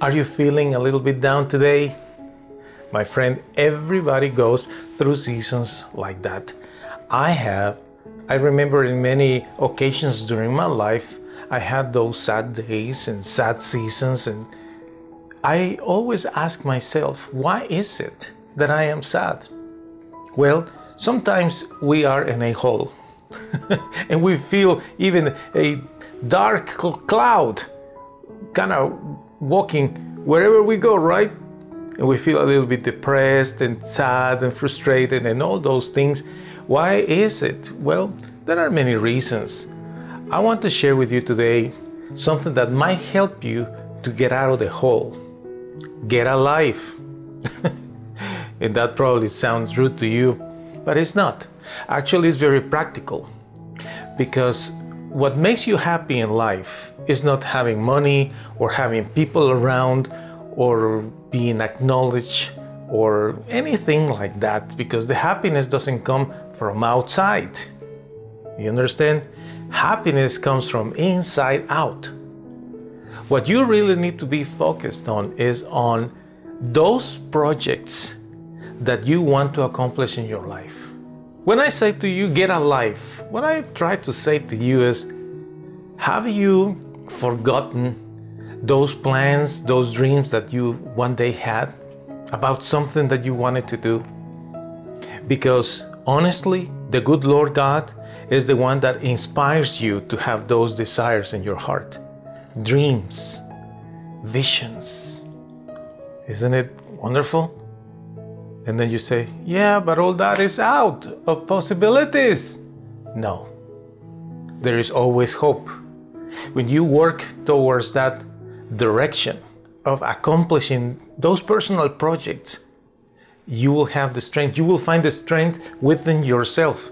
Are you feeling a little bit down today? My friend, everybody goes through seasons like that. I have. I remember in many occasions during my life, I had those sad days and sad seasons, and I always ask myself, why is it that I am sad? Well, sometimes we are in a hole and we feel even a dark cloud kind of walking wherever we go, right? And we feel a little bit depressed and sad and frustrated and all those things. Why is it? Well, there are many reasons. I want to share with you today something that might help you to get out of the hole. Get a life. and that probably sounds rude to you, but it's not. Actually, it's very practical because what makes you happy in life is not having money or having people around or being acknowledged or anything like that because the happiness doesn't come from outside. You understand? Happiness comes from inside out. What you really need to be focused on is on those projects that you want to accomplish in your life. When I say to you, get a life, what I try to say to you is, have you forgotten those plans, those dreams that you one day had about something that you wanted to do? Because honestly, the good Lord God is the one that inspires you to have those desires in your heart dreams, visions. Isn't it wonderful? And then you say, Yeah, but all that is out of possibilities. No, there is always hope. When you work towards that direction of accomplishing those personal projects, you will have the strength. You will find the strength within yourself.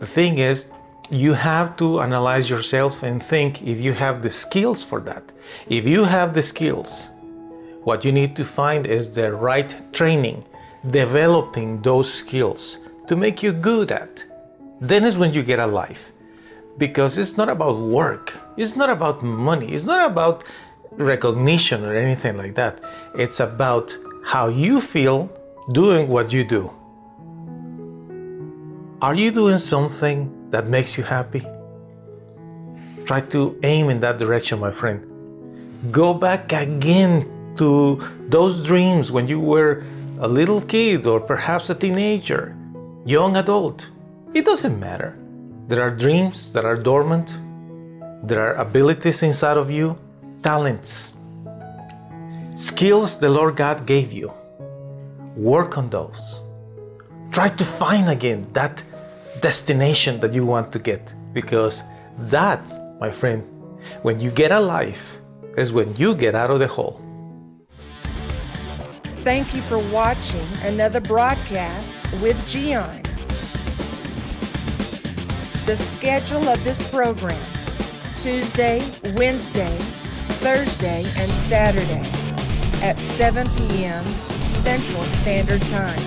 The thing is, you have to analyze yourself and think if you have the skills for that. If you have the skills, what you need to find is the right training developing those skills to make you good at. Then is when you get a life. Because it's not about work, it's not about money, it's not about recognition or anything like that. It's about how you feel doing what you do. Are you doing something that makes you happy? Try to aim in that direction, my friend. Go back again to those dreams when you were a little kid or perhaps a teenager, young adult. It doesn't matter. There are dreams that are dormant, there are abilities inside of you, talents, skills the Lord God gave you. Work on those. Try to find again that destination that you want to get because that, my friend, when you get a life, is when you get out of the hole. Thank you for watching another broadcast with Gian. The schedule of this program Tuesday, Wednesday, Thursday, and Saturday at 7 p.m. Central Standard Time.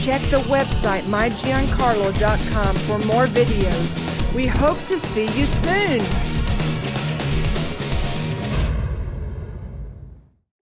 Check the website mygiancarlo.com for more videos. We hope to see you soon.